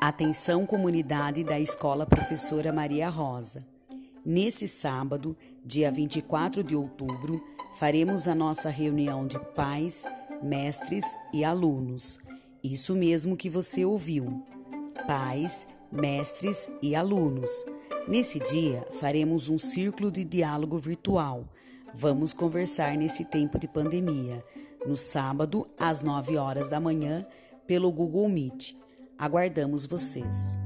Atenção, comunidade da Escola Professora Maria Rosa. Nesse sábado, dia 24 de outubro, faremos a nossa reunião de pais, mestres e alunos. Isso mesmo que você ouviu. Pais, mestres e alunos. Nesse dia, faremos um círculo de diálogo virtual. Vamos conversar nesse tempo de pandemia, no sábado, às 9 horas da manhã, pelo Google Meet. Aguardamos vocês.